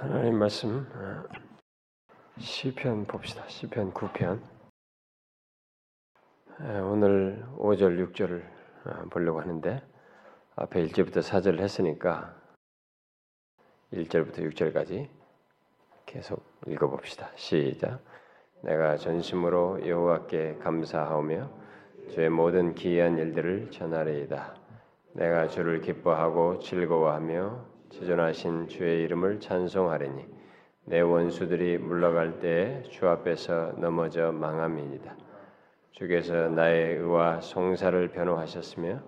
하나님 말씀 시편 봅시다. 시편 9편. 오늘 5절 6절을 보려고 하는데 앞에 1절부터 4절을 했으니까 1절부터 6절까지 계속 읽어 봅시다. 시작. 내가 전심으로 여호와께 감사하오며 주의 모든 기이한 일들을 전하리이다. 내가 주를 기뻐하고 즐거워하며 지존하신 주의 이름을 찬송하리니 내 원수들이 물러갈 때에 주 앞에서 넘어져 망함이니이다. 주께서 나의 의와 송사를 변호하셨으며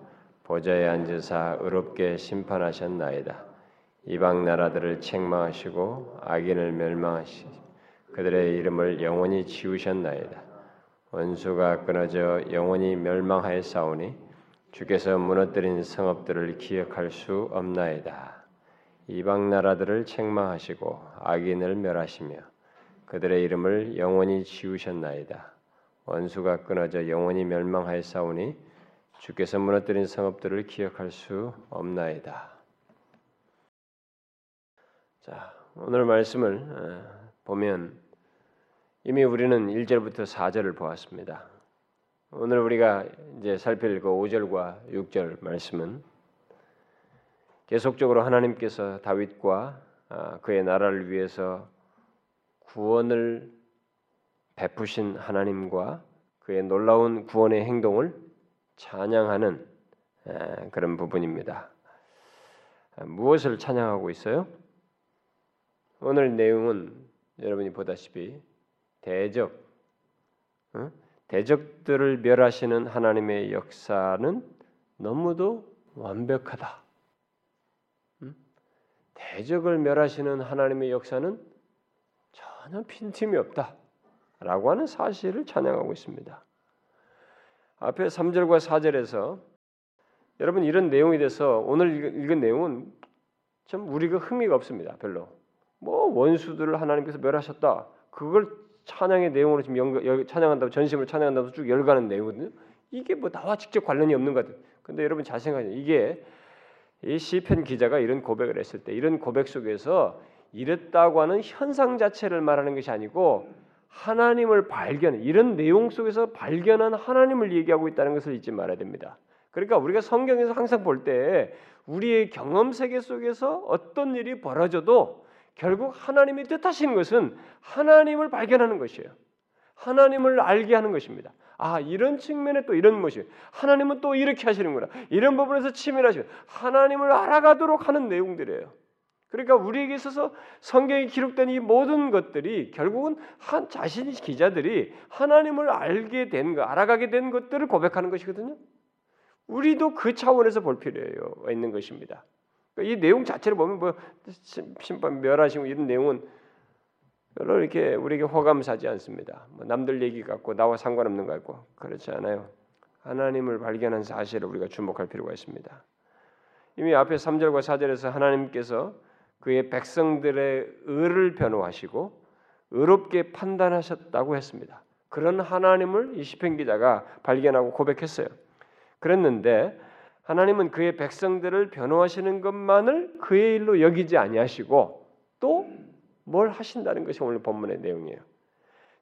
보좌에 앉으사 의롭게 심판하셨나이다. 이방 나라들을 책망하시고 악인을 멸망하시 그들의 이름을 영원히 지우셨나이다. 원수가 끊어져 영원히 멸망하였사오니 주께서 무너뜨린 성읍들을 기억할 수 없나이다. 이방 나라들을 책망하시고 악인을 멸하시며 그들의 이름을 영원히 지우셨나이다. 원수가 끊어져 영원히 멸망하였사오니 주께서 무너뜨린 성읍들을 기억할 수 없나이다. 자, 오늘 말씀을 어, 보면 이미 우리는 1절부터 4절을 보았습니다. 오늘 우리가 이제 살필 그 5절과 6절 말씀은 계속적으로 하나님께서 다윗과 아, 그의 나라를 위해서 구원을 베푸신 하나님과 그의 놀라운 구원의 행동을 찬양하는 그런 부분입니다. 아, 무엇을 찬양하고 있어요? 오늘 내용은 여러분이 보다시피 대적, 대적들을 멸하시는 하나님의 역사는 너무도 완벽하다. 대적을 멸하시는 하나님의 역사는 전혀 빈틈이 없다라고 하는 사실을 찬양하고 있습니다. 앞에 3절과 4절에서 여러분 이런 내용에 대해서 오늘 읽은 내용은 좀 우리가 흥미가 없습니다. 별로. 뭐 원수들을 하나님께서 멸하셨다. 그걸 찬양의 내용으로 지금 연, 찬양한다고 전심을 찬양한다고 쭉 열가는 내용이거든요. 이게 뭐 나와 직접 관련이 없는 것 같아요. 근데 여러분 잘 생각해요. 이게 이 시편 기자가 이런 고백을 했을 때 이런 고백 속에서 이랬다고 하는 현상 자체를 말하는 것이 아니고 하나님을 발견 이런 내용 속에서 발견한 하나님을 얘기하고 있다는 것을 잊지 말아야 됩니다. 그러니까 우리가 성경에서 항상 볼 때 우리의 경험 세계 속에서 어떤 일이 벌어져도 결국 하나님이 뜻하시는 것은 하나님을 발견하는 것이에요. 하나님을 알게 하는 것입니다. 아 이런 측면에 또 이런 것이 하나님은 또 이렇게 하시는구나 이런 부분에서 치밀하시고 하나님을 알아가도록 하는 내용들이에요. 그러니까 우리에게 있어서 성경에 기록된 이 모든 것들이 결국은 한 자신 기자들이 하나님을 알게 된 거, 알아가게 된 것들을 고백하는 것이거든요. 우리도 그 차원에서 볼 필요가 있는 것입니다. 그러니까 이 내용 자체를 보면 뭐 심판 멸하시고 이런 내용은 별로 이렇게 우리에게 호감사지 않습니다. 뭐 남들 얘기 같고 나와 상관없는 것 같고 그렇지 않아요. 하나님을 발견한 사실을 우리가 주목할 필요가 있습니다. 이미 앞에 3절과 4절에서 하나님께서 그의 백성들의 의를 변호하시고 의롭게 판단하셨다고 했습니다. 그런 하나님을 이 시편 기자가 발견하고 고백했어요. 그랬는데 하나님은 그의 백성들을 변호하시는 것만을 그의 일로 여기지 아니하시고 또 뭘 하신다는 것이 오늘 본문의 내용이에요.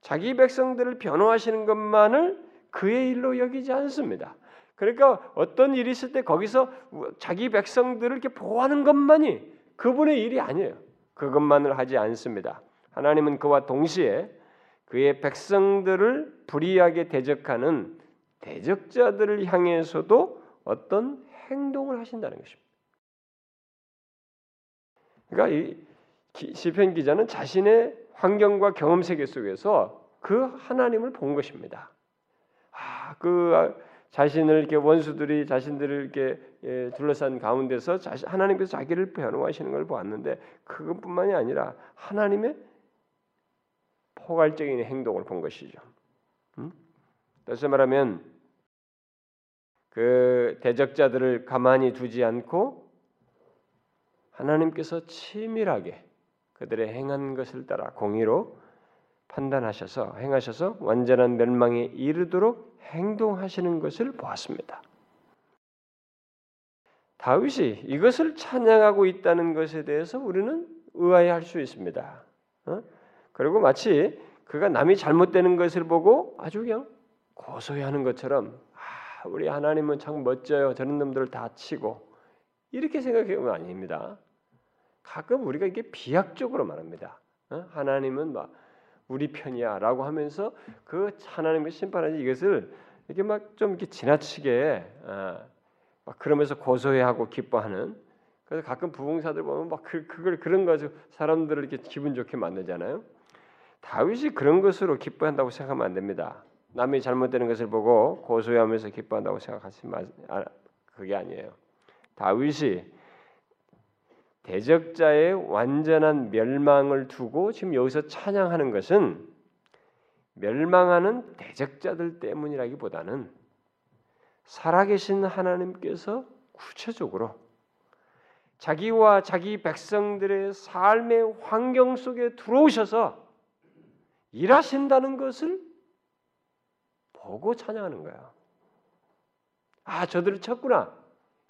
자기 백성들을 변호하시는 것만을 그의 일로 여기지 않습니다. 그러니까 어떤 일이 있을 때 거기서 자기 백성들을 이렇게 보호하는 것만이 그분의 일이 아니에요. 그것만을 하지 않습니다. 하나님은 그와 동시에 그의 백성들을 불의하게 대적하는 대적자들을 향해서도 어떤 행동을 하신다는 것입니다. 그러니까 이 시편 기자는 자신의 환경과 경험 세계 속에서 그 하나님을 본 것입니다. 아, 그 자신을 이렇게 원수들이 자신들을 이렇게 예, 둘러싼 가운데서 자신, 하나님께서 자기를 변호하시는 걸 보았는데 그것뿐만이 아니라 하나님의 포괄적인 행동을 본 것이죠. 음? 다시 말하면 그 대적자들을 가만히 두지 않고 하나님께서 치밀하게 그들의 행한 것을 따라 공의로 판단하셔서 행하셔서 완전한 멸망에 이르도록 행동하시는 것을 보았습니다. 다윗이 이것을 찬양하고 있다는 것에 대해서 우리는 의아해할 수 있습니다. 어? 그리고 마치 그가 남이 잘못되는 것을 보고 아주 그냥 고소해하는 것처럼 아, 우리 하나님은 참 멋져요. 저런 놈들을 다 치고 이렇게 생각하면 아닙니다. 가끔 우리가 이게 비약적으로 말합니다. 어? 하나님은 막 우리 편이야라고 하면서 그 하나님의 심판하지 이것을 이렇게 막 좀 이렇게 지나치게 어, 막 그러면서 고소해하고 기뻐하는 그래서 가끔 부흥사들 보면 막 그, 그걸 그런 거 가지고 사람들을 이렇게 기분 좋게 만들잖아요. 다윗이 그런 것으로 기뻐한다고 생각하면 안 됩니다. 남이 잘못되는 것을 보고 고소해하면서 기뻐한다고 생각하지 마. 아, 그게 아니에요. 다윗이 대적자의 완전한 멸망을 두고 지금 여기서 찬양하는 것은 멸망하는 대적자들 때문이라기보다는 살아계신 하나님께서 구체적으로 자기와 자기 백성들의 삶의 환경 속에 들어오셔서 일하신다는 것을 보고 찬양하는 거야. 아, 저들을 쳤구나.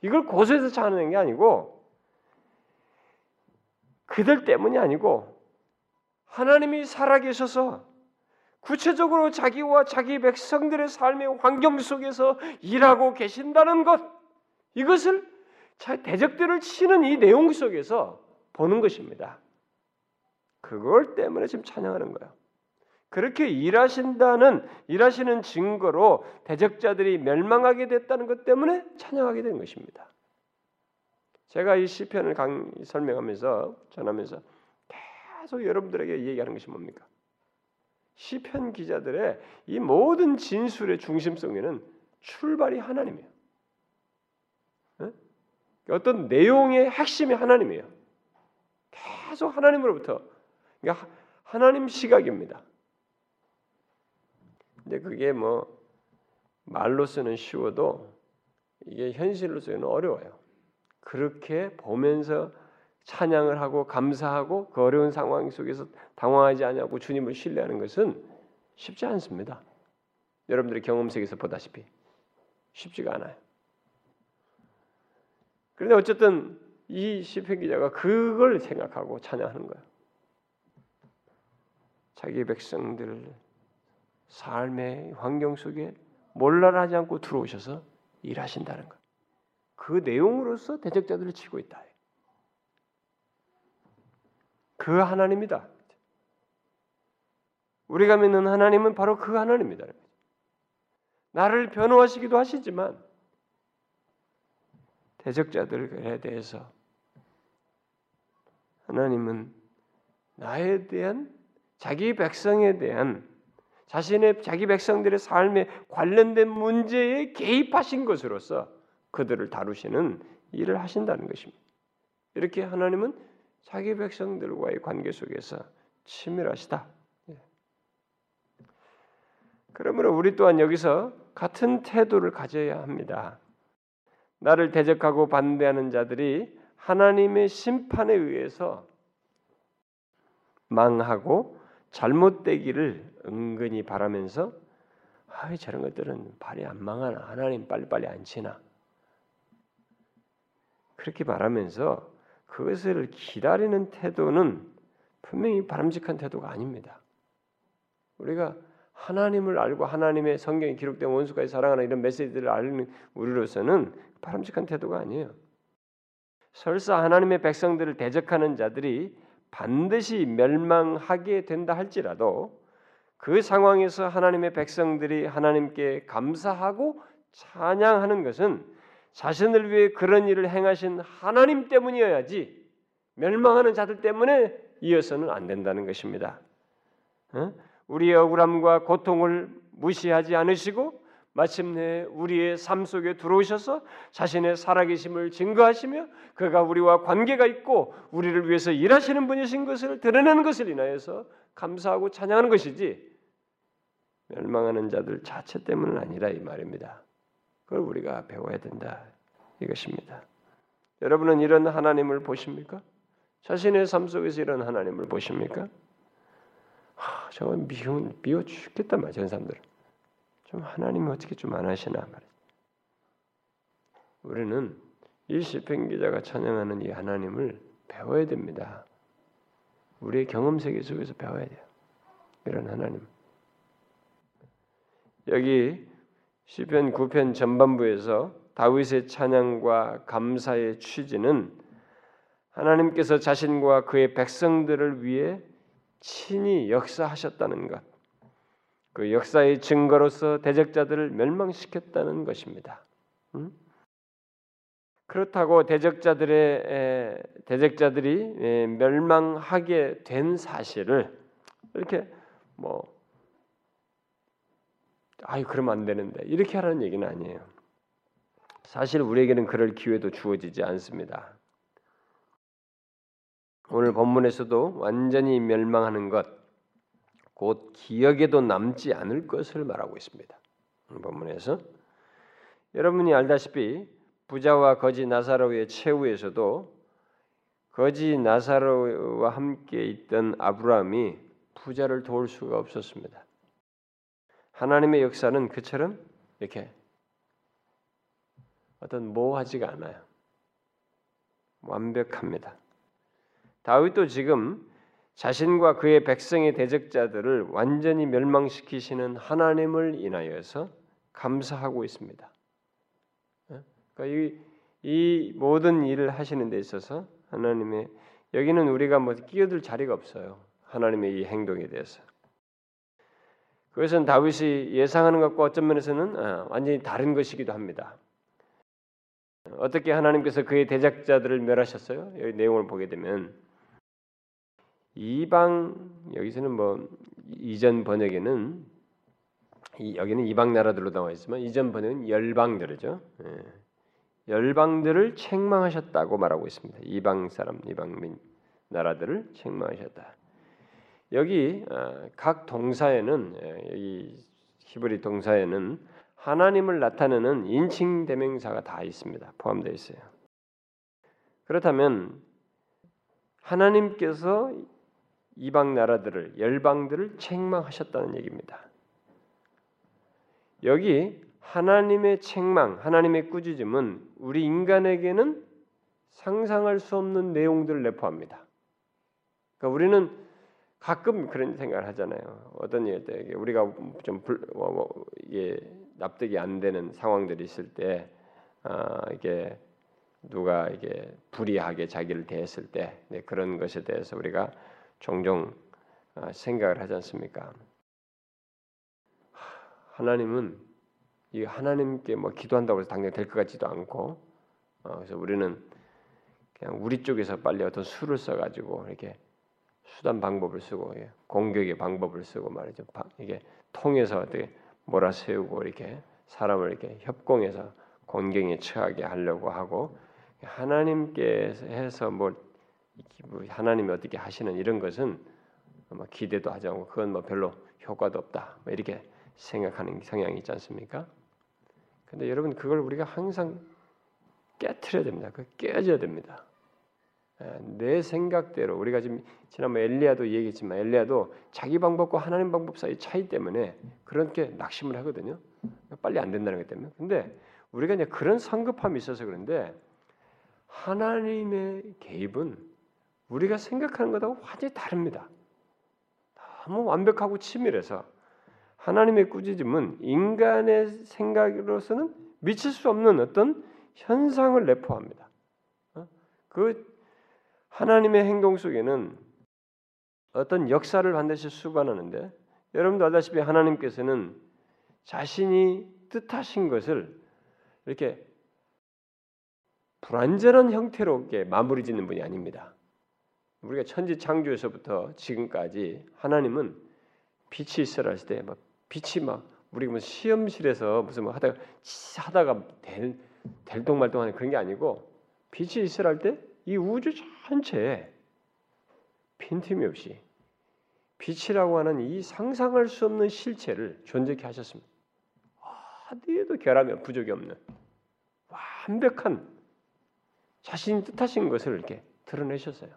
이걸 고소해서 찬양하는 게 아니고 그들 때문이 아니고 하나님이 살아계셔서 구체적으로 자기와 자기 백성들의 삶의 환경 속에서 일하고 계신다는 것 이것을 대적들을 치는 이 내용 속에서 보는 것입니다. 그걸 때문에 지금 찬양하는 거야. 그렇게 일하신다는 일하시는 증거로 대적자들이 멸망하게 됐다는 것 때문에 찬양하게 된 것입니다. 제가 이 시편을 강, 설명하면서 전하면서 계속 여러분들에게 얘기하는 것이 뭡니까? 시편 기자들의 이 모든 진술의 중심성에는 출발이 하나님이에요. 네? 어떤 내용의 핵심이 하나님이에요. 계속 하나님으로부터 그러니까 하나님 시각입니다. 근데 그게 뭐 말로서는 쉬워도 이게 현실로서는 어려워요. 그렇게 보면서 찬양을 하고 감사하고 그 어려운 상황 속에서 당황하지 않냐고 주님을 신뢰하는 것은 쉽지 않습니다. 여러분들의 경험 속에서 보다시피 쉽지가 않아요. 그런데 어쨌든 이 시편 기자가 그걸 생각하고 찬양하는 거예요. 자기 백성들 삶의 환경 속에 몰라하지 않고 들어오셔서 일하신다는 것. 그 내용으로서 대적자들을 치고 있다. 그 하나님이다. 우리가 믿는 하나님은 바로 그 하나님이다. 나를 변호하시기도 하시지만 대적자들에 대해서 하나님은 나에 대한 자기 백성에 대한 자신의 자기 백성들의 삶에 관련된 문제에 개입하신 것으로서 그들을 다루시는 일을 하신다는 것입니다. 이렇게 하나님은 자기 백성들과의 관계 속에서 치밀하시다. 예. 그러므로 우리 또한 여기서 같은 태도를 가져야 합니다. 나를 대적하고 반대하는 자들이 하나님의 심판에 의해서 망하고 잘못되기를 은근히 바라면서 아, 저런 것들은 발이 안 망하나 하나님 빨리빨리 안 치나 그렇게 말하면서 그것을 기다리는 태도는 분명히 바람직한 태도가 아닙니다. 우리가 하나님을 알고 하나님의 성경에 기록된 원수까지 사랑하는 이런 메시지들을 알는 우리로서는 바람직한 태도가 아니에요. 설사 하나님의 백성들을 대적하는 자들이 반드시 멸망하게 된다 할지라도 그 상황에서 하나님의 백성들이 하나님께 감사하고 찬양하는 것은 자신을 위해 그런 일을 행하신 하나님 때문이어야지 멸망하는 자들 때문에 이어서는 안 된다는 것입니다. 우리의 억울함과 고통을 무시하지 않으시고 마침내 우리의 삶 속에 들어오셔서 자신의 살아계심을 증거하시며 그가 우리와 관계가 있고 우리를 위해서 일하시는 분이신 것을 드러내는 것을 인하여서 감사하고 찬양하는 것이지 멸망하는 자들 자체 때문은 아니라 이 말입니다. 그걸 우리가 배워야 된다 이것입니다. 여러분은 이런 하나님을 보십니까? 자신의 삶 속에서 이런 하나님을 보십니까? 하, 저거 미워, 미워 죽겠단 말이야, 저 사람들은. 좀 하나님이 어떻게 좀 안 하시나 말이야. 우리는 이 시편 기자가 찬양하는 이 하나님을 배워야 됩니다. 우리의 경험 세계 속에서 배워야 돼요. 이런 하나님. 여기 시편 9편 전반부에서 다윗의 찬양과 감사의 취지는 하나님께서 자신과 그의 백성들을 위해 친히 역사하셨다는 것, 그 역사의 증거로서 대적자들을 멸망시켰다는 것입니다. 음? 그렇다고 대적자들의 대적자들이 멸망하게 된 사실을 이렇게 뭐 아유 그러면 안 되는데 이렇게 하라는 얘기는 아니에요. 사실 우리에게는 그럴 기회도 주어지지 않습니다. 오늘 본문에서도 완전히 멸망하는 것, 곧 기억에도 남지 않을 것을 말하고 있습니다. 본문에서 여러분이 알다시피 부자와 거지 나사로의 최후에서도 거지 나사로와 함께 있던 아브라함이 부자를 도울 수가 없었습니다. 하나님의 역사는 그처럼 이렇게 어떤 모호하지가 않아요. 완벽합니다. 다윗도 지금 자신과 그의 백성의 대적자들을 완전히 멸망시키시는 하나님을 인하여서 감사하고 있습니다. 예? 그러니까 이, 이 모든 일을 하시는 데 있어서 하나님의 여기는 우리가 뭐 끼어들 자리가 없어요. 하나님의 이 행동에 대해서. 그것은 다윗이 예상하는 것과 어떤 면에서는 어, 완전히 다른 것이기도 합니다. 어떻게 하나님께서 그의 대적자들을 멸하셨어요? 여기 내용을 보게 되면 이방 여기서는 뭐 이전 번역에는 여기는 이방 나라들로 나와 있지만 이전 번역은 열방들이죠. 예. 열방들을 책망하셨다고 말하고 있습니다. 이방 사람, 이방 민 나라들을 책망하셨다. 여기 어, 각 동사에는 예, 이 히브리 동사에는 하나님을 나타내는 인칭 대명사가 다 있습니다. 포함되어 있어요. 그렇다면 하나님께서 이방 나라들을 열방들을 책망하셨다는 얘기입니다. 여기 하나님의 책망, 하나님의 꾸짖음은 우리 인간에게는 상상할 수 없는 내용들을 내포합니다. 그러니까 우리는 가끔 그런 생각을 하잖아요. 어떤 일 때 우리가 좀 불, 뭐, 뭐, 이게 납득이 안 되는 상황들이 있을 때 아, 이게 누가 이게 불의하게 자기를 대했을 때 네, 그런 것에 대해서 우리가 종종 아, 생각을 하지 않습니까? 하나님은 이 하나님께 뭐 기도한다고 해서 당장 될 것 같지도 않고 어, 그래서 우리는 그냥 우리 쪽에서 빨리 어떤 수를 써가지고 이렇게 수단 방법을 쓰고 예, 공격의 방법을 쓰고 말이죠. 이게 통해서 어떻게 몰아세우고 이렇게 사람을 이렇게 협공해서 곤경에 처하게 하려고 하고 하나님께서 뭐 하나님이 어떻게 하시는 이런 것은 뭐 기대도 하지 않고 그건 뭐 별로 효과도 없다 뭐 이렇게 생각하는 성향이 있지 않습니까? 근데 여러분 그걸 우리가 항상 깨트려야 됩니다. 그 깨져야 됩니다. 예, 내 생각대로 우리가 지금 지난번 엘리야도 얘기했지만 엘리야도 자기 방법과 하나님 방법 사이 차이 때문에 그렇게 낙심을 하거든요. 빨리 안 된다는 것 때문에. 근데 우리가 이제 그런 성급함이 있어서 그런데 하나님의 개입은 우리가 생각하는 것하고 완전히 다릅니다. 너무 완벽하고 치밀해서 하나님의 꾸짖음은 인간의 생각으로서는 미칠 수 없는 어떤 현상을 내포합니다. 어? 그 하나님의 행동 속에는 어떤 역사를 반드시 수반하는데 여러분도 알다시피 하나님께서는 자신이 뜻하신 것을 이렇게 불완전한 형태로 이렇게 마무리 짓는 분이 아닙니다. 우리가 천지 창조에서부터 지금까지 하나님은 빛이 있으라 했을 때막 빛이 막 우리가 뭐 시험실에서 무슨 뭐 하다가 하다가 될 될동말동하는 그런 게 아니고 빛이 있으라 할 때 이 우주 전체에 빈틈이 없이 빛이라고 하는 이 상상할 수 없는 실체를 존재케 하셨습니다. 어디에도 결함이 부족이 없는 완벽한 자신이 뜻하신 것을 이렇게 드러내셨어요.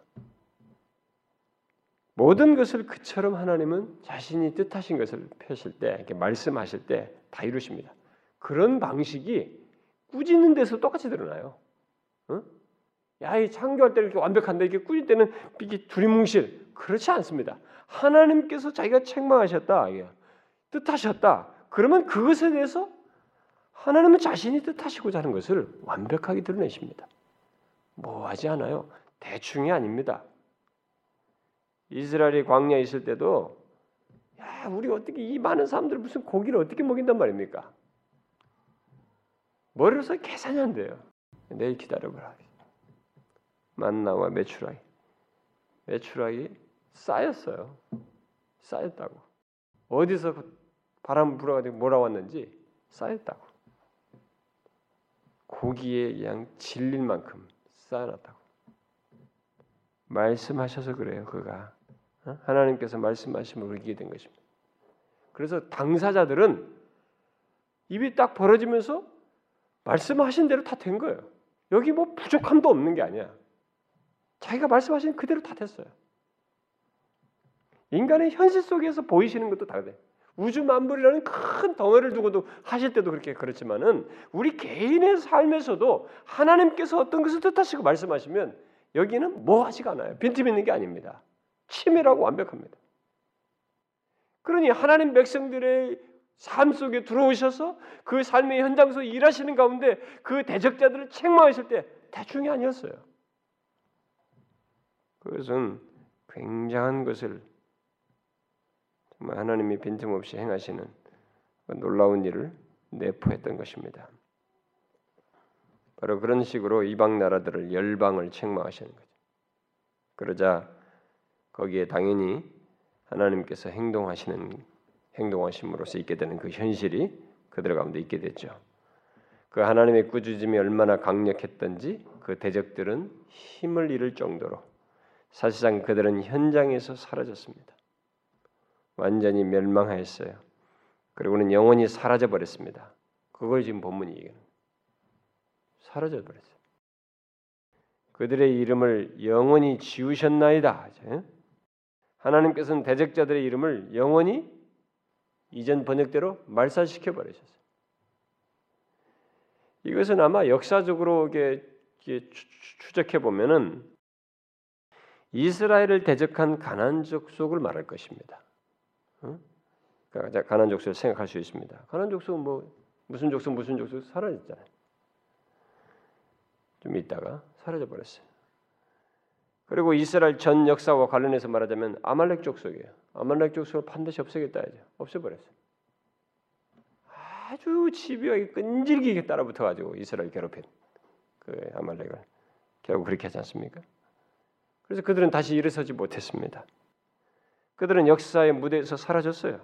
모든 것을 그처럼 하나님은 자신이 뜻하신 것을 펴실 때, 이렇게 말씀하실 때 다 이루십니다. 그런 방식이 꾸짖는 데서 똑같이 드러나요. 어? 야, 이 창조할 때 이렇게 완벽한데 이게 꾸질 때는 이게 두리뭉실 그렇지 않습니다. 하나님께서 자기가 책망하셨다, 뜻하셨다. 그러면 그것에 대해서 하나님은 자신이 뜻하시고자 하는 것을 완벽하게 드러내십니다. 뭐 하지 않아요. 대충이 아닙니다. 이스라엘이 광야에 있을 때도 야, 우리 어떻게 이 많은 사람들 무슨 고기를 어떻게 먹인단 말입니까? 머리로서 계산이 안 돼요. 내일 기다려보라. 만나와 메추라기. 메추라기 쌓였어요. 쌓였다고. 어디서 바람 불어가지고 몰아왔는지 쌓였다고. 고기에 양 질릴 만큼 쌓아놨다고. 말씀하셔서 그래요. 그가 어? 하나님께서 말씀하심을 우리게 된 것입니다. 그래서 당사자들은 입이 딱 벌어지면서 말씀하신 대로 다 된 거예요. 여기 뭐 부족함도 없는 게 아니야. 자기가 말씀하신 그대로 다 됐어요. 인간의 현실 속에서 보이시는 것도 다 돼. 우주 만물이라는 큰 덩어리를 두고도 하실 때도 그렇게 그렇지만은 우리 개인의 삶에서도 하나님께서 어떤 것을 뜻하시고 말씀하시면 여기는 뭐 하지가 않아요. 빈틈 있는 게 아닙니다. 치밀하고 완벽합니다. 그러니 하나님 백성들의 삶 속에 들어오셔서 그 삶의 현장에서 일하시는 가운데 그 대적자들을 책망하실 때 대충이 아니었어요. 그것은 굉장한 것을 정말 하나님이 빈틈없이 행하시는 그 놀라운 일을 내포했던 것입니다. 바로 그런 식으로 이방 나라들을 열방을 책망하시는 거죠. 그러자 거기에 당연히 하나님께서 행동하시는 행동하심으로써 있게 되는 그 현실이 그들 가운데 있게 됐죠. 그 하나님의 꾸짖음이 얼마나 강력했던지 그 대적들은 힘을 잃을 정도로 사실상 그들은 현장에서 사라졌습니다. 완전히 멸망하였어요. 그리고는 영원히 사라져 버렸습니다. 그걸 지금 본문이 얘기하는 사라져 버렸어요. 그들의 이름을 영원히 지우셨나이다. 하나님께서는 대적자들의 이름을 영원히 이전 번역대로 말살시켜 버리셨어요. 이것은 아마 역사적으로 이게 추적해 보면은 이스라엘을 대적한 가난 족속을 말할 것입니다. 그러니까 가난 족속을 생각할 수 있습니다. 가난 족속은 뭐 무슨 족속 무슨 족속 사라졌잖아요. 좀 있다가 사라져 버렸어요. 그리고 이스라엘 전 역사와 관련해서 말하자면 아말렉 족속이에요. 아말렉 족속을 반드시 없애겠다 하죠. 없애버렸어요. 아주 집요하게 끈질기게 따라붙어가지고 이스라엘 괴롭힌 그 아말렉을 결국 그렇게 하지 않습니까? 그래서 그들은 다시 일어서지 못했습니다. 그들은 역사의 무대에서 사라졌어요.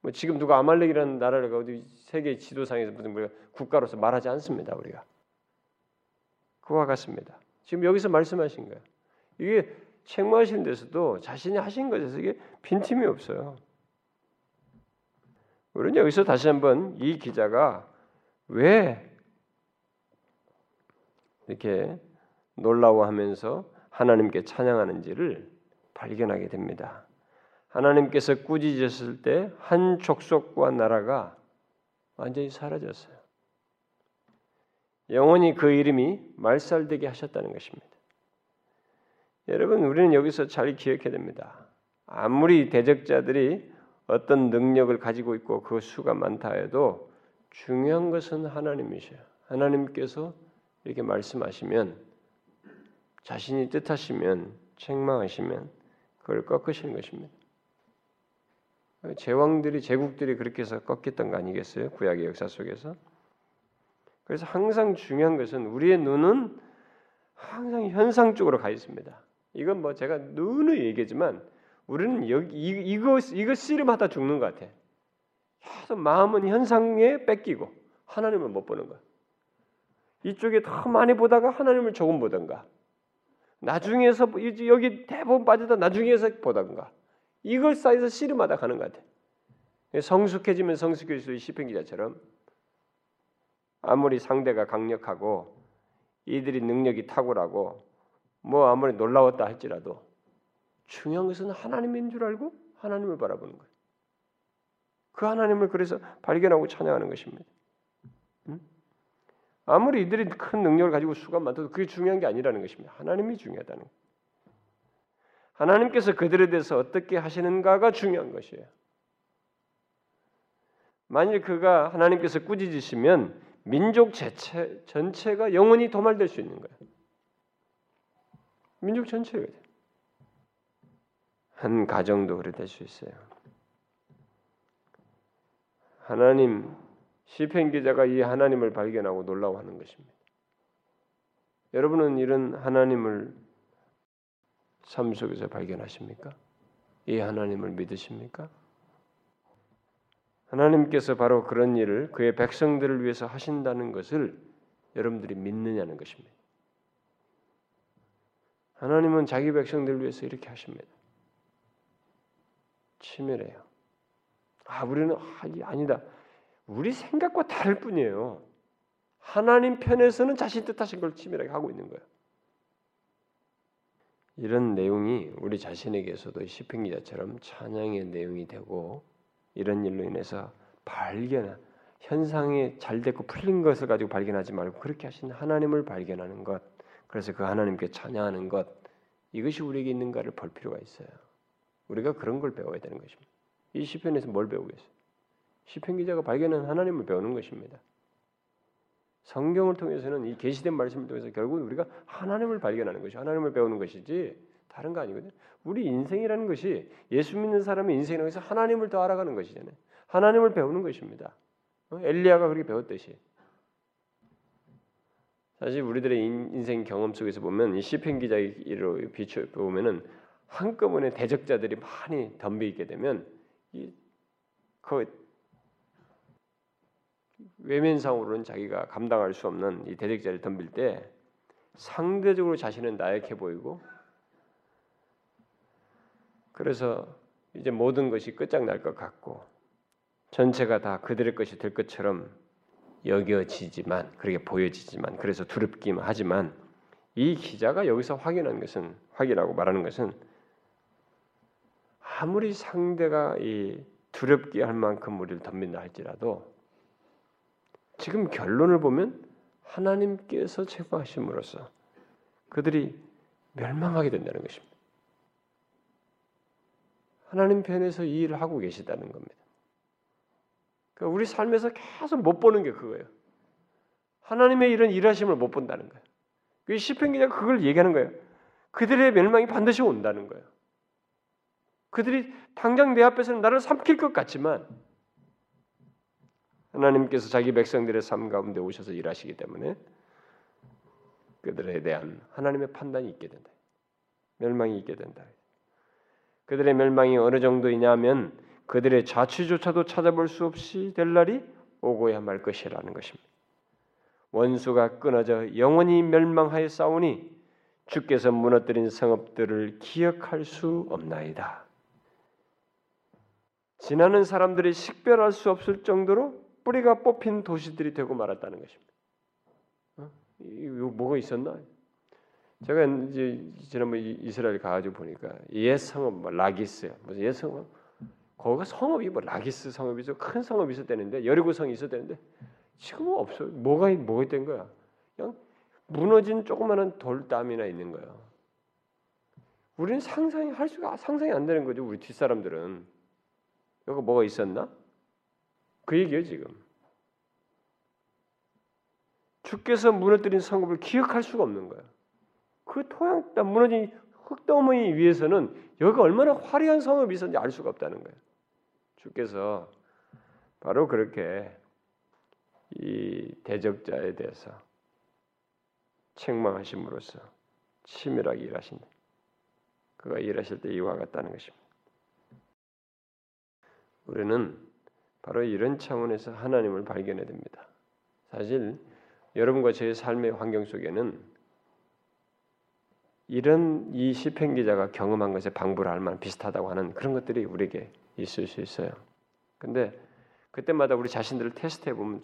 뭐 지금 누가 아말렉이라는 나라를 어디 세계 지도상에서 무슨 우리가 국가로서 말하지 않습니다. 우리가 그와 같습니다. 지금 여기서 말씀하신 거예요. 이게 책망하신 데서도 자신이 하신 것에서 이게 빈틈이 없어요. 우리는 여기서 다시 한번 이 기자가 왜 이렇게 놀라워하면서 하나님께 찬양하는지를 발견하게 됩니다. 하나님께서 꾸짖으셨을 때 한 족속과 나라가 완전히 사라졌어요. 영원히 그 이름이 말살되게 하셨다는 것입니다. 여러분 우리는 여기서 잘 기억해야 됩니다. 아무리 대적자들이 어떤 능력을 가지고 있고 그 수가 많다 해도 중요한 것은 하나님이셔요. 하나님께서 이렇게 말씀하시면 자신이 뜻하시면 책망하시면 그걸 꺾으시는 것입니다. 제왕들이 제국들이 그렇게 해서 꺾였던 거 아니겠어요? 구약의 역사 속에서. 그래서 항상 중요한 것은 우리의 눈은 항상 현상 쪽으로 가 있습니다. 이건 뭐 제가 누누이 얘기지만 우리는 여기 이거 이거 씨름하다 죽는 것 같아. 계속 마음은 현상에 뺏기고 하나님을 못 보는 거야. 이쪽에 더 많이 보다가 하나님을 조금 보던가. 나중에서 여기 대부분 빠지다 나중에서 보던가. 이걸 쌓여서 씨름하다 가는 것 같아. 성숙해지면 성숙해질수록 시편 기자처럼 아무리 상대가 강력하고 이들이 능력이 탁월하고 뭐 아무리 놀라웠다 할지라도 중요한 것은 하나님인 줄 알고 하나님을 바라보는 거예요. 그 하나님을 그래서 발견하고 찬양하는 것입니다. 음? 아무리 이들이 큰 능력을 가지고 수가 많아도 그게 중요한 게 아니라는 것입니다. 하나님이 중요하다는 거예요. 하나님께서 그들에 대해서 어떻게 하시는가가 중요한 것이에요. 만일 그가 하나님께서 꾸짖으시면 민족 제체, 전체가 영원히 도말될 수 있는 거예요. 민족 전체가 한 가정도 그래 될 수 있어요. 하나님 시편 기자가 이 하나님을 발견하고 놀라워하는 것입니다. 여러분은 이런 하나님을 삶 속에서 발견하십니까? 이 하나님을 믿으십니까? 하나님께서 바로 그런 일을 그의 백성들을 위해서 하신다는 것을 여러분들이 믿느냐는 것입니다. 하나님은 자기 백성들을 위해서 이렇게 하십니다. 치밀해요. 아, 우리는 아니다. 우리 생각과 다를 뿐이에요. 하나님 편에서는 자신 뜻하신 걸 치밀하게 하고 있는 거예요. 이런 내용이 우리 자신에게서도 시편 기자처럼 찬양의 내용이 되고 이런 일로 인해서 발견 현상이 잘 됐고 풀린 것을 가지고 발견하지 말고 그렇게 하신 하나님을 발견하는 것 그래서 그 하나님께 찬양하는 것 이것이 우리에게 있는가를 볼 필요가 있어요. 우리가 그런 걸 배워야 되는 것입니다. 이 시편에서 뭘 배우겠어요? 시편 기자가 발견한 하나님을 배우는 것입니다. 성경을 통해서는 이 계시된 말씀을 통해서 결국 우리가 하나님을 발견하는 것이 하나님을 배우는 것이지 다른 거 아니거든요. 우리 인생이라는 것이 예수 믿는 사람의 것이 하나님을 더 알아가는 것이잖아요. 하나님을 배우는 것입니다. 어? 엘리야가 그렇게 배웠듯이. 사실 우리들의 인생 경험 속에서 보면 이 시편 기자로 비춰 보면은 한꺼번에 대적자들이 많이 덤비게 되면 이그 외면상으로는 자기가 감당할 수 없는 이 대적자를 덤빌 때 상대적으로 자신은 나약해 보이고 그래서 이제 모든 것이 끝장날 것 같고 전체가 다 그들의 것이 될 것처럼 여겨지지만 그렇게 보여지지만 그래서 두렵기만 하지만 이 기자가 여기서 확인한 것은 확인하고 말하는 것은 아무리 상대가 이 두렵게 할 만큼 우리를 덤빈다 할지라도 지금 결론을 보면 하나님께서 제거하심으로써 그들이 멸망하게 된다는 것입니다. 하나님 편에서 이 일을 하고 계시다는 겁니다. 그러니까 우리 삶에서 계속 못 보는 게 그거예요. 하나님의 이런 일하심을 못 본다는 거예요. 그 시편 기자가 그걸 얘기하는 거예요. 그들의 멸망이 반드시 온다는 거예요. 그들이 당장 내 앞에서는 나를 삼킬 것 같지만 하나님께서 자기 백성들의 삶 가운데 오셔서 일하시기 때문에 그들에 대한 하나님의 판단이 있게 된다. 멸망이 있게 된다. 그들의 멸망이 어느 정도이냐면 그들의 자취조차도 찾아볼 수 없이 될 날이 오고야 말 것이라는 것입니다. 원수가 끊어져 영원히 멸망하여 싸우니 주께서 무너뜨린 성읍들을 기억할 수 없나이다. 지나는 사람들이 식별할 수 없을 정도로 뿌리가 뽑힌 도시들이 되고 말았다는 것입니다. 어? 이거 뭐가 있었나? 제가 이제 지난번 이스라엘 가가지고 보니까 옛 성읍 뭐 라기스 무슨 옛 성읍 거기가 성읍이 뭐 라기스 성읍이 큰 성읍이 있었다는데 여리고 성이 있었다는데 지금은 없어. 뭐가 뭐가 된 거야? 그냥 무너진 조그마한 돌담이나 있는 거야. 우리는 상상이 할 수가 상상이 안 되는 거죠. 우리 뒷 사람들은 여기 뭐가 있었나? 그 얘기예요 지금. 주께서 무너뜨린 성읍을 기억할 수가 없는 거야. 그 토양 땅 무너진 흙더미 위에서는 여기가 얼마나 화려한 성읍이 있었는지 알 수가 없다는 거예요. 주께서 바로 그렇게 이 대적자에 대해서 책망하심으로써 치밀하게 일하신다. 그가 일하실 때 이와 같다는 것입니다. 우리는 바로 이런 차원에서 하나님을 발견해야 됩니다. 사실 여러분과 제 삶의 환경 속에는 이런 이 시편 기자가 경험한 것에 방불 할 만한 비슷하다고 하는 그런 것들이 우리에게 있을 수 있어요. 근데 그때마다 우리 자신들을 테스트해 보면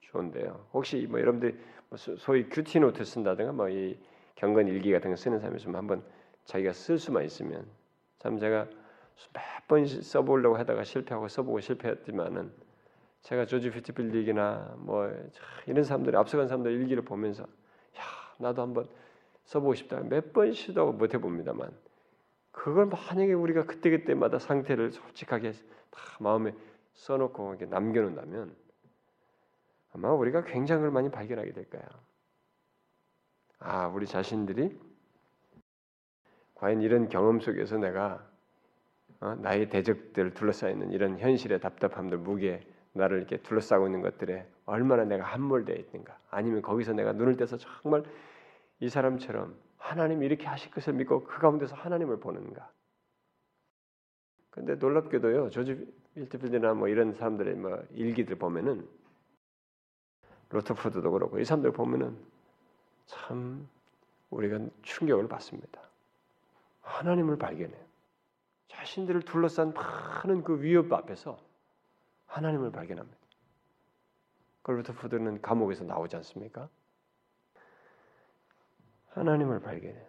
좋은데요. 혹시 뭐 여러분들이 뭐 소위 QT 노트 쓴다든가 뭐 이 경건 일기 같은 거 쓰는 사람이 좀 한번 자기가 쓸 수만 있으면 참 제가 몇 번 써보려고 하다가 실패하고 써보고 실패했지만은 제가 조지 피트빌릭이나 뭐 이런 사람들이 앞서간 사람들 일기를 보면서 야 나도 한번 써보고 싶다 몇 번 시도 못 해봅니다만 그걸 만약에 우리가 그때 그때마다 상태를 솔직하게 다 마음에 써놓고 이렇게 남겨놓는다면 아마 우리가 굉장히 많이 발견하게 될 거야. 아, 우리 자신들이 과연 이런 경험 속에서 내가 어, 나의 대적들 둘러싸여 있는 이런 현실의 답답함들, 무게, 나를 이렇게 둘러싸고 있는 것들에 얼마나 내가 함몰되어 있는가? 아니면 거기서 내가 눈을 떼서 정말 이 사람처럼 하나님이 이렇게 하실 것을 믿고 그 가운데서 하나님을 보는가? 근데 놀랍게도요, 조지 윌트필드나 뭐 이런 사람들의 뭐 일기들 보면은 로터푸드도 그렇고 이 사람들 보면은 참 우리가 충격을 받습니다. 하나님을 발견해요. 자신들을 둘러싼 많은 그 위협 앞에서 하나님을 발견합니다. 로터푸드는 감옥에서 나오지 않습니까? 하나님을 발견해요.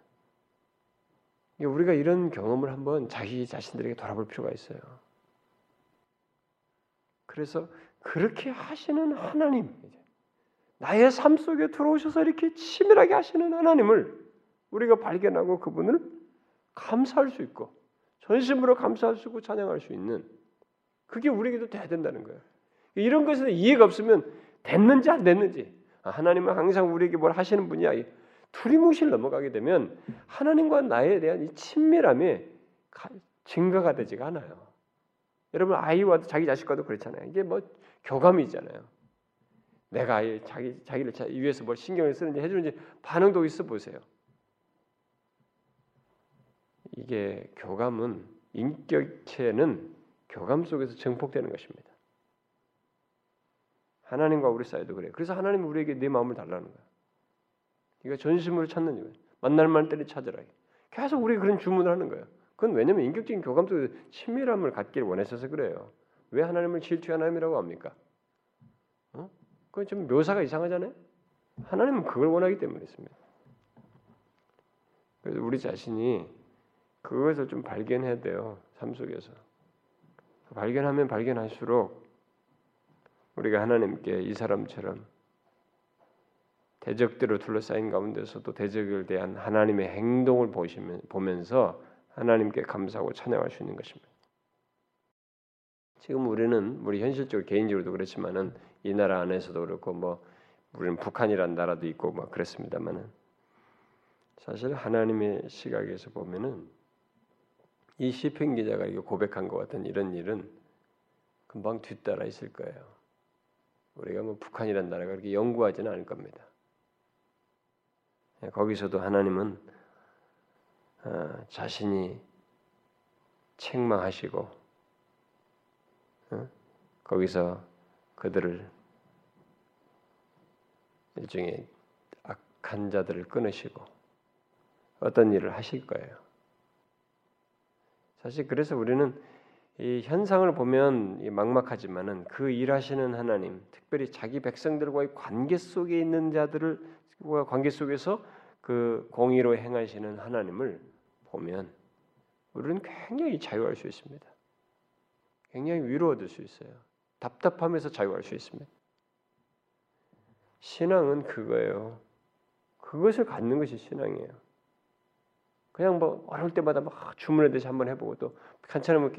우리가 이런 경험을 한번 자기 자신들에게 돌아볼 필요가 있어요. 그래서 그렇게 하시는 하나님, 나의 삶 속에 들어오셔서 이렇게 치밀하게 하시는 하나님을 우리가 발견하고 그분을 감사할 수 있고 전심으로 있고 찬양할 수 있는 그게 우리에게도 돼야 된다는 거예요. 이런 것에 이해가 없으면 됐는지 안 됐는지 아, 하나님은 항상 우리에게 뭘 하시는 분이야 두리뭉실 넘어가게 되면 하나님과 나에 대한 이 친밀함이 증가가 되지가 않아요. 여러분 아이와도 자기 자식과도 그렇잖아요. 이게 뭐 교감이잖아요. 내가 아이 자기 자기를 위해서 뭘 신경을 쓰는지 해주는지 반응도 있어 보세요. 이게 교감은 인격체는 교감 속에서 증폭되는 것입니다. 하나님과 우리 사이도 그래요. 그래서 하나님이 우리에게 내 마음을 달라는 거야. 이거 전심으로 찾는 거예요. 만날 만때를 찾으라. 계속 우리 그런 주문을 하는 거예요. 그건 왜냐면 인격적인 교감 속에 친밀함을 갖기를 원하셔서 그래요. 왜 하나님을 질투 하나님이라고 합니까? 어? 그건 좀 묘사가 이상하잖아요. 하나님은 그걸 원하기 때문에 그렇습니다. 그래서 우리 자신이 그것을 좀 발견해야 돼요. 삶 속에서. 발견하면 발견할수록 우리가 하나님께 이 사람처럼 대적들로 둘러싸인 가운데서도 대적을 대한 하나님의 행동을 보시면 보면서 하나님께 감사하고 찬양할 수 있는 것입니다. 지금 우리는 우리 현실적으로 개인적으로도 그렇지만은 이 나라 안에서도 그렇고 뭐 우리는 북한이라는 나라도 있고 뭐 그렇습니다만은 사실 하나님의 시각에서 보면은 이 시편 기자가 고백한 것 같은 이런 일은 금방 뒤따라 있을 거예요. 우리가 뭐 북한이라는 나라가 그렇게 연구하지는 않을 겁니다. 예, 거기서도 하나님은 어, 자신이 책망하시고 어? 거기서 그들을 일종의 악한 자들을 끊으시고 어떤 일을 하실 거예요. 사실 그래서 우리는 이 현상을 보면 막막하지만은 그 일하시는 하나님, 특별히 자기 백성들과의 관계 속에 있는 자들을 관계 속에서 그 공의로 행하시는 하나님을 보면 우리는 굉장히 자유할 수 있습니다. 굉장히 위로 얻을 수 있어요. 답답함에서 자유할 수 있습니다. 신앙은 그거예요. 그것을 갖는 것이 신앙이에요. 그냥 뭐 어려울 때마다 막 주문하듯이 한번 해보고 또 괜찮으면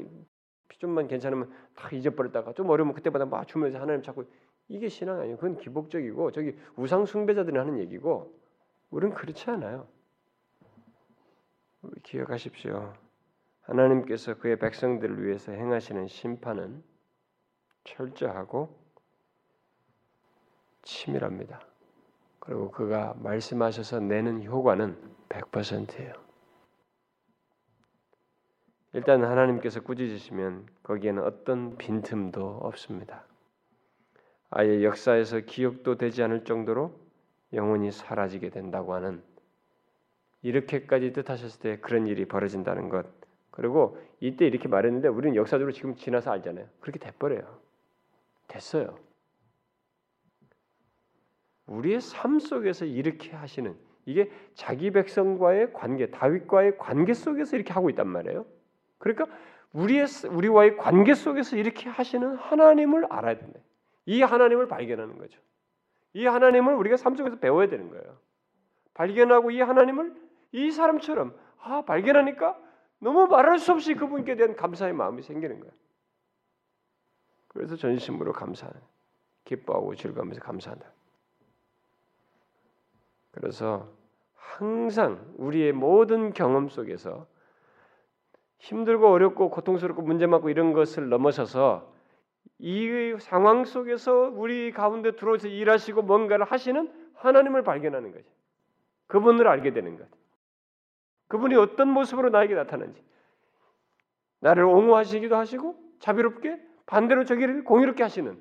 좀만 괜찮으면 다 잊어버렸다가 좀 어려우면 그때마다 막 주문해서 하나님 찾고 이게 신앙 아니에요. 그건 기복적이고 저기 우상 숭배자들이 하는 얘기고 우리는 그렇지 않아요. 기억하십시오. 하나님께서 그의 백성들을 위해서 행하시는 심판은 철저하고 치밀합니다. 그리고 그가 말씀하셔서 내는 효과는 100%예요. 일단 하나님께서 꾸짖으시면 거기에는 어떤 빈틈도 없습니다. 아예 역사에서 기억도 되지 않을 정도로 영혼이 사라지게 된다고 하는 이렇게까지 뜻하셨을 때 그런 일이 벌어진다는 것. 그리고 이때 이렇게 말했는데 우리는 역사적으로 지금 지나서 알잖아요. 그렇게 돼버려요. 됐어요. 우리의 삶 속에서 이렇게 하시는 이게 자기 백성과의 관계, 다윗과의 관계 속에서 이렇게 하고 있단 말이에요. 그러니까 우리의 우리와의 관계 속에서 이렇게 하시는 하나님을 알아야 된다. 이 하나님을 발견하는 거죠. 이 하나님을 우리가 삶 속에서 배워야 되는 거예요. 발견하고 이 하나님을 이 사람처럼 아 발견하니까 너무 말할 수 없이 그분께 대한 감사의 마음이 생기는 거예요. 그래서 전심으로 감사하는, 기뻐하고 즐거우면서 감사한다. 그래서 항상 우리의 모든 경험 속에서 힘들고 어렵고 고통스럽고 문제 많고 이런 것을 넘어서서 이 상황 속에서 우리 가운데 들어오셔서 일하시고 뭔가를 하시는 하나님을 발견하는 거죠. 그분을 알게 되는 것. 그분이 어떤 모습으로 나에게 나타나는지. 나를 옹호하시기도 하시고 자비롭게 반대로 저기를 공의롭게 하시는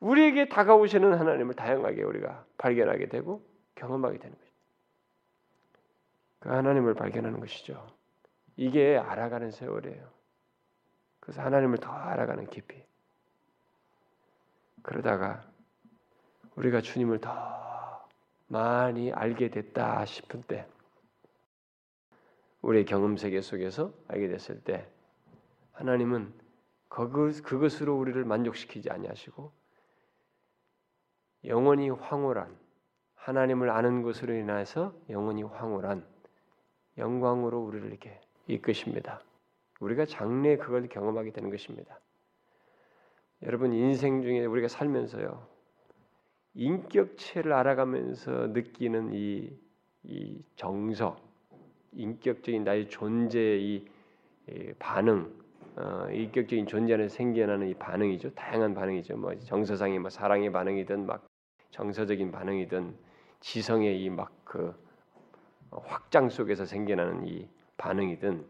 우리에게 다가오시는 하나님을 다양하게 우리가 발견하게 되고 경험하게 되는 거죠. 그 하나님을 발견하는 것이죠. 이게 알아가는 세월이에요. 그래서 하나님을 더 알아가는 깊이. 그러다가 우리가 주님을 더 많이 알게 됐다 싶은 때, 우리의 경험 세계 속에서 알게 됐을 때, 하나님은 그것, 그것으로 우리를 만족시키지 아니하시고 영원히 황홀한 하나님을 아는 것으로 인해서 영원히 황홀한 영광으로 우리를 이렇게 이끄십니다. 우리가 장래 그걸 경험하게 되는 것입니다. 여러분 인생 중에 우리가 살면서요 인격체를 알아가면서 느끼는 이, 이 정서, 인격적인 나의 존재의 이, 이 반응, 어, 인격적인 존재 안에 생겨나는 이 반응이죠. 다양한 반응이죠. 뭐 정서상의 뭐 사랑의 반응이든 막 정서적인 반응이든 지성의 이 막 그 확장 속에서 생겨나는 이 반응이든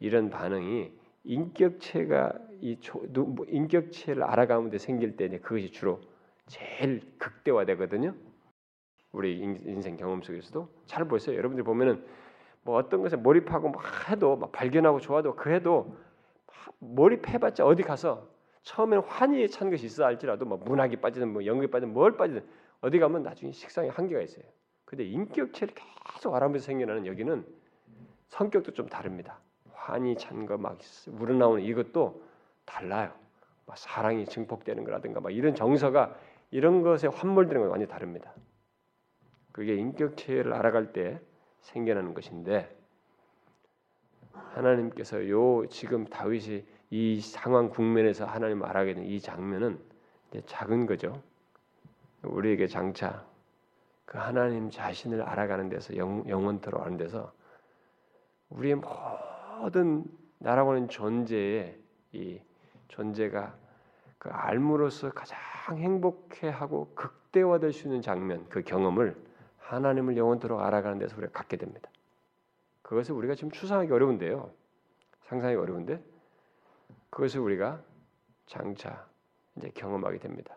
이런 반응이 인격체가 이뭐 인격체를 알아가는 데 생길 때 그것이 주로 제일 극대화되거든요. 우리 인생 경험 속에서도 잘 보세요. 여러분들 보면은 뭐 어떤 것에 몰입하고 막 해도 막 발견하고 좋아도 그 해도 몰입해봤자 어디 가서 처음에는 환희에 찬 것이 있어 할지라도 뭐 문학이 빠지든 뭐 연극이 빠지든 뭘 빠지든 어디 가면 나중에 식상에 한계가 있어요. 근데 인격체를 계속 알아보면서 생겨나는 여기는 성격도 좀 다릅니다. 환희 찬거 막 우러나오는 이것도 달라요. 막 사랑이 증폭되는 거라든가 막 이런 정서가 이런 것에 환몰되는 건 완전히 다릅니다. 그게 인격체를 알아갈 때 생겨나는 것인데 하나님께서 요 지금 다윗이 이 상황 국면에서 하나님을 알아가게 된 이 장면은 작은 거죠. 우리에게 장차 그 하나님 자신을 알아가는 데서 영, 영원토록 아는 데서 우리의 모든 나라고 하는 존재의 이 존재가 그 알므로서 가장 행복해하고 극대화될 수 있는 장면, 그 경험을 하나님을 영원토록 알아가는 데서 우리가 갖게 됩니다. 그것을 우리가 지금 추상하기 어려운데요. 상상하기 어려운데 그것을 우리가 장차 이제 경험하게 됩니다.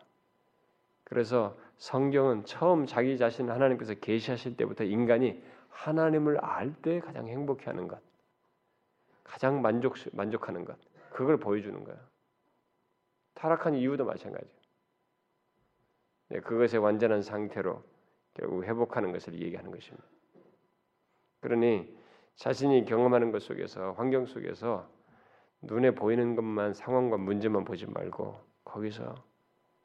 그래서 성경은 처음 자기 자신을 하나님께서 계시하실 때부터 인간이 하나님을 알 때 가장 행복해하는 것, 가장 만족 만족하는 것, 그걸 보여주는 거예요. 타락한 이유도 마찬가지예요. 네, 그것의 완전한 상태로 결국 회복하는 것을 얘기하는 것입니다. 그러니 자신이 경험하는 것 속에서 환경 속에서 눈에 보이는 것만 상황과 문제만 보지 말고 거기서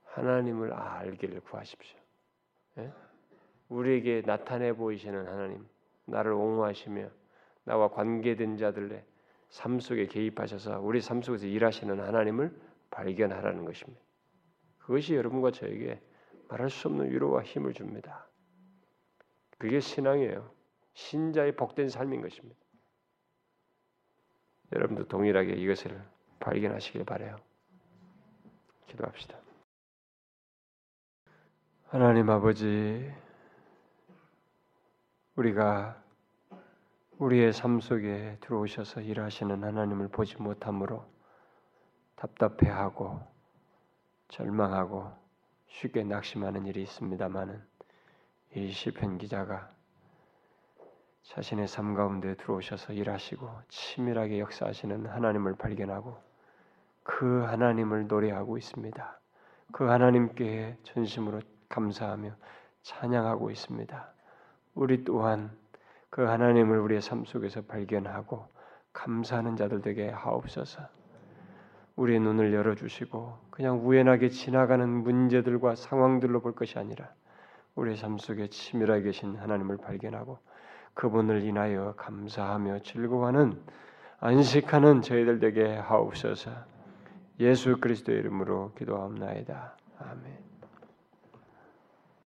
하나님을 알기를 구하십시오. 예? 우리에게 나타내 보이시는 하나님, 나를 옹호하시며 나와 관계된 자들의 삶 속에 개입하셔서 우리 삶 속에서 일하시는 하나님을 발견하라는 것입니다. 그것이 여러분과 저에게 말할 수 없는 위로와 힘을 줍니다. 그게 신앙이에요. 신자의 복된 삶인 것입니다. 여러분도 동일하게 이것을 발견하시길 바래요. 기도합시다. 하나님 아버지, 우리가 우리의 삶 속에 들어오셔서 일하시는 하나님을 보지 못함으로 답답해하고 절망하고 쉽게 낙심하는 일이 있습니다만은 이 시편 기자가 자신의 삶 가운데 들어오셔서 일하시고 치밀하게 역사하시는 하나님을 발견하고 그 하나님을 노래하고 있습니다. 그 하나님께 전심으로 감사하며 찬양하고 있습니다. 우리 또한 그 하나님을 우리의 삶 속에서 발견하고 감사하는 자들 되게 하옵소서. 우리의 눈을 열어 주시고 그냥 우연하게 지나가는 문제들과 상황들로 볼 것이 아니라 우리의 삶 속에 치밀하게 계신 하나님을 발견하고 그분을 인하여 감사하며 즐거워하는 안식하는 저희들 되게 하옵소서. 예수 그리스도의 이름으로 기도하옵나이다. 아멘.